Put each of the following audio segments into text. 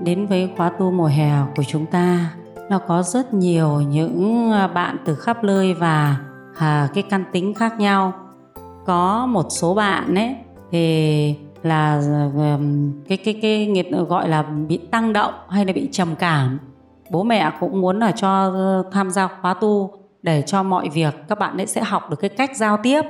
đến với khóa tu mùa hè của chúng ta nó có rất nhiều những à, bạn từ khắp nơi và à, cái căn tính khác nhau. Có một số bạn ấy thì là à, cái cái cái nghiệp gọi là bị tăng động hay là bị trầm cảm. Bố mẹ cũng muốn là cho tham gia khóa tu để cho mọi việc các bạn ấy sẽ học được cái cách giao tiếp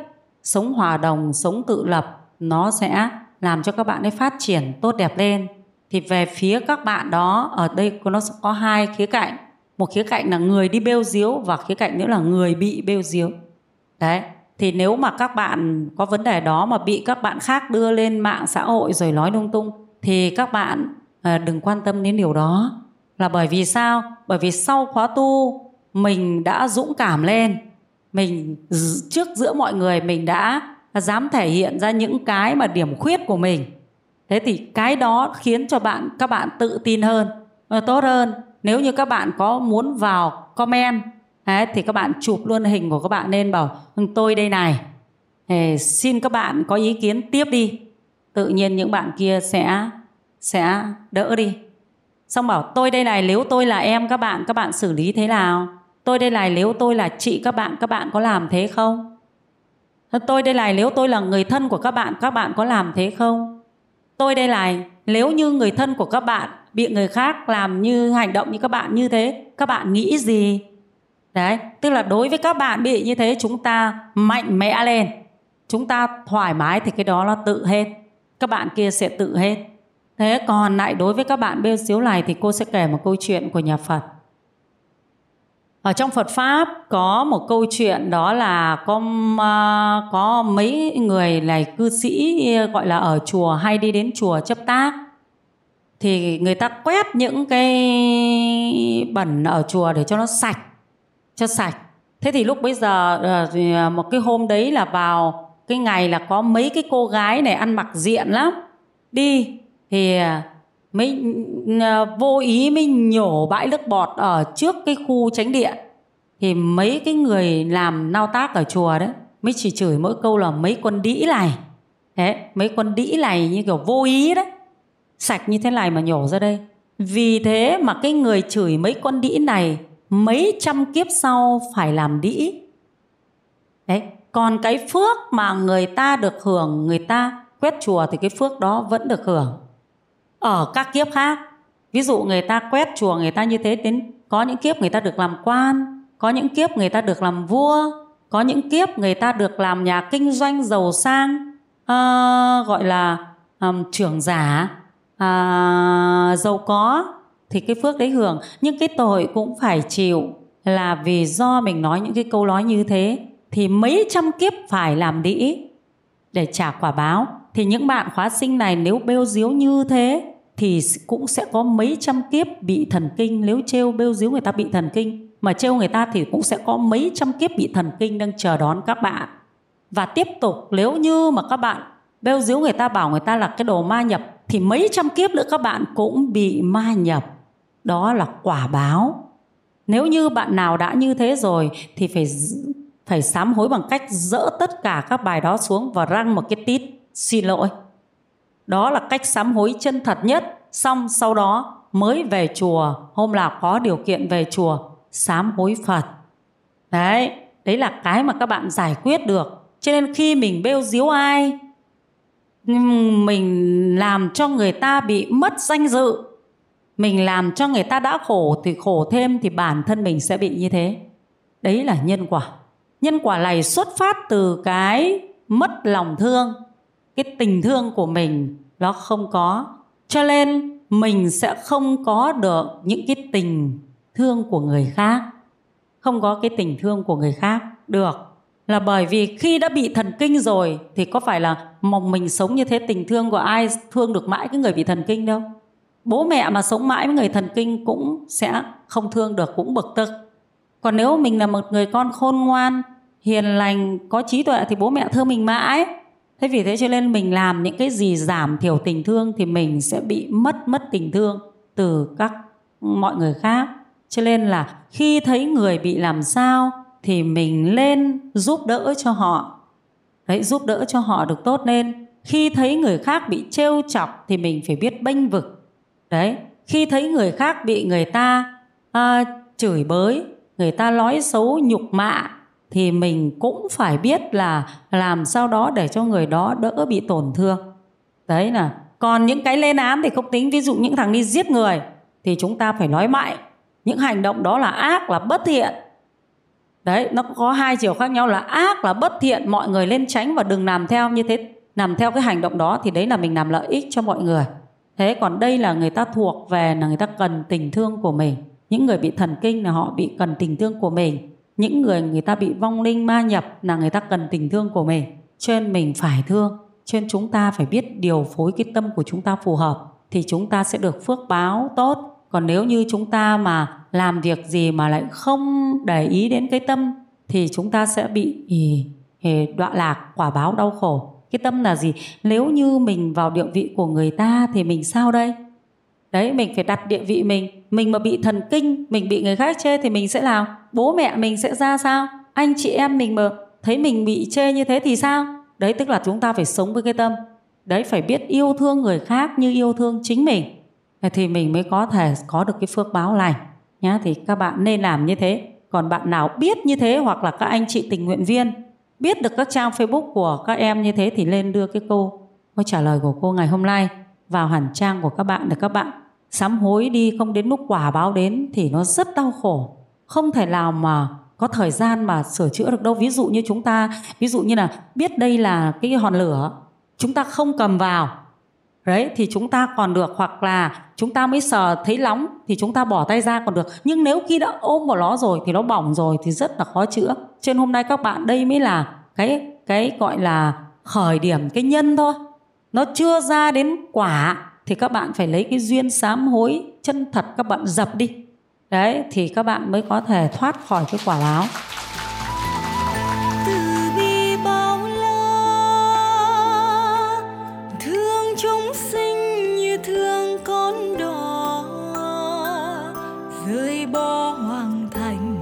sống hòa đồng sống tự lập. Nó sẽ làm cho các bạn ấy phát triển tốt đẹp lên thì về phía các bạn đó, ở đây nó có hai khía cạnh. Một khía cạnh là người đi bêu diếu và khía cạnh nữa là người bị bêu diếu đấy, thì nếu mà các bạn có vấn đề đó mà bị các bạn khác đưa lên mạng xã hội rồi nói lung tung, thì các bạn à, đừng quan tâm đến điều đó. Là bởi vì sao? Bởi vì sau khóa tu, mình đã dũng cảm lên. Mình trước giữa mọi người mình đã dám thể hiện ra những cái mà điểm khuyết của mình thế thì cái đó khiến cho bạn các bạn tự tin hơn ờ, tốt hơn. Nếu như các bạn có muốn vào comment đấy, thì các bạn chụp luôn hình của các bạn lên bảo ừ, tôi đây này. Ê, xin các bạn có ý kiến tiếp đi. Tự nhiên những bạn kia sẽ sẽ đỡ đi. Xong bảo tôi đây này nếu tôi là em các bạn các bạn xử lý thế nào? Tôi đây này nếu tôi là chị các bạn các bạn có làm thế không? Tôi đây này nếu tôi là người thân của các bạn các bạn có làm thế không? Tôi đây này, nếu như người thân của các bạn bị người khác làm như, hành động như các bạn như thế, các bạn nghĩ gì? Đấy, tức là đối với các bạn bị như thế, chúng ta mạnh mẽ lên. Chúng ta thoải mái thì cái đó là tự hết. Các bạn kia sẽ tự hết. Thế còn lại đối với các bạn bên xíu này thì cô sẽ kể một câu chuyện của nhà phật ở trong Phật pháp có một câu chuyện đó là có à, có mấy người này cư sĩ, gọi là ở chùa hay đi đến chùa chấp tác. Thì người ta quét những cái bẩn ở chùa để cho nó sạch, cho sạch. Thế thì lúc bây giờ ờ, à, một cái hôm đấy là vào cái ngày là có mấy cái cô gái này ăn mặc diện lắm. Đi thì à, mới vô ý mới nhổ bãi nước bọt ở trước cái khu tránh điện thì mấy cái người làm nao tác ở chùa đấy, mới chỉ chửi mỗi câu là mấy con đĩ này. Đấy, mấy con đĩ này như kiểu vô ý đấy. Sạch như thế này mà nhổ ra đây. Vì thế mà cái người chửi mấy con đĩ này, mấy trăm kiếp sau phải làm đĩ. Đấy, còn cái phước mà người ta được hưởng, người ta quét chùa thì cái phước đó vẫn được hưởng ở các kiếp khác ví dụ người ta quét chùa người ta như thế đến có những kiếp người ta được làm quan có những kiếp người ta được làm vua có những kiếp người ta được làm nhà kinh doanh giàu sang uh, gọi là um, trưởng giả uh, giàu có thì cái phước đấy hưởng. Nhưng cái tội cũng phải chịu là vì do mình nói những cái câu nói như thế thì mấy trăm kiếp phải làm đĩ để trả quả báo. Thì những bạn khóa sinh này nếu bêu diếu như thế thì cũng sẽ có mấy trăm kiếp bị thần kinh. Nếu trêu bêu díu người ta bị thần kinh, mà trêu người ta thì cũng sẽ có mấy trăm kiếp bị thần kinh đang chờ đón các bạn. Và tiếp tục, nếu như mà các bạn bêu díu người ta bảo người ta là cái đồ ma nhập, thì mấy trăm kiếp nữa các bạn cũng bị ma nhập. Đó là quả báo. Nếu như bạn nào đã như thế rồi, thì phải phải sám hối bằng cách dỡ tất cả các bài đó xuống và răng một cái tít. Xin lỗi đó là cách sám hối chân thật nhất. Xong sau đó mới về chùa. Hôm nào có điều kiện về chùa, sám hối phật. Đấy đấy là cái mà các bạn giải quyết được. Cho nên khi mình bêu diếu ai, mình làm cho người ta bị mất danh dự, mình làm cho người ta đã khổ thì khổ thêm thì bản thân mình sẽ bị như thế. Đấy là nhân quả. Nhân quả này xuất phát từ cái mất lòng thương cái tình thương của mình nó không có. Cho nên mình sẽ không có được những cái tình thương của người khác. Không có cái tình thương của người khác được. Là bởi vì khi đã bị thần kinh rồi thì có phải là mong mình sống như thế, tình thương của ai thương được mãi cái người bị thần kinh đâu? Bố mẹ mà sống mãi với người thần kinh cũng sẽ không thương được, cũng bực tức. Còn nếu mình là một người con khôn ngoan, hiền lành, có trí tuệ thì bố mẹ thương mình mãi thế vì thế cho nên mình làm những cái gì giảm thiểu tình thương thì mình sẽ bị mất mất tình thương từ các mọi người khác. Cho nên là khi thấy người bị làm sao thì mình lên giúp đỡ cho họ. Đấy giúp đỡ cho họ được tốt lên. Khi thấy người khác bị trêu chọc thì mình phải biết bênh vực. Đấy khi thấy người khác bị người ta à, chửi bới người ta nói xấu nhục mạ thì mình cũng phải biết là làm sao đó để cho người đó đỡ bị tổn thương. Đấy là, còn những cái lên án thì không tính. Ví dụ những thằng đi giết người thì chúng ta phải nói mạnh những hành động đó là ác, là bất thiện. Đấy, nó có hai chiều khác nhau là ác là bất thiện, mọi người lên tránh và đừng làm theo như thế, làm theo cái hành động đó thì đấy là mình làm lợi ích cho mọi người. Thế còn đây là người ta thuộc về là người ta cần tình thương của mình. Những người bị thần kinh là họ bị cần tình thương của mình những người người ta bị vong linh, ma nhập là người ta cần tình thương của mình. Cho nên mình phải thương cho nên chúng ta phải biết điều phối cái tâm của chúng ta phù hợp, thì chúng ta sẽ được phước báo tốt. Còn nếu như chúng ta mà làm việc gì mà lại không để ý đến cái tâm, thì chúng ta sẽ bị đọa lạc, quả báo đau khổ. Cái tâm là gì? Nếu như mình vào địa vị của người ta thì mình sao đây? Đấy, mình phải đặt địa vị mình mình mà bị thần kinh, mình bị người khác chê thì mình sẽ làm. Bố mẹ mình sẽ ra sao? Anh chị em mình mà thấy mình bị chê như thế thì sao? Đấy, tức là chúng ta phải sống với cái tâm. Đấy, phải biết yêu thương người khác như yêu thương chính mình. Thì mình mới có thể có được cái phước báo lành, nhá. Thì các bạn nên làm như thế. Còn bạn nào biết như thế hoặc là các anh chị tình nguyện viên biết được các trang Facebook của các em như thế thì lên đưa cái câu câu trả lời của cô ngày hôm nay vào hẳn trang của các bạn để các bạn sám hối đi không đến lúc quả báo đến thì nó rất đau khổ. Không thể nào mà có thời gian mà sửa chữa được đâu. Ví dụ như chúng ta, ví dụ như là biết đây là cái hòn lửa, chúng ta không cầm vào, đấy, thì chúng ta còn được. Hoặc là chúng ta mới sờ thấy nóng thì chúng ta bỏ tay ra còn được. Nhưng nếu khi đã ôm vào nó rồi thì nó bỏng rồi thì rất là khó chữa. Trên hôm nay các bạn, đây mới là cái cái gọi là khởi điểm, cái nhân thôi. Nó chưa ra đến quả thì các bạn phải lấy cái duyên sám hối chân thật các bạn dập đi. Đấy, thì các bạn mới có thể thoát khỏi cái quả báo. Rơi bỏ hoàng thành.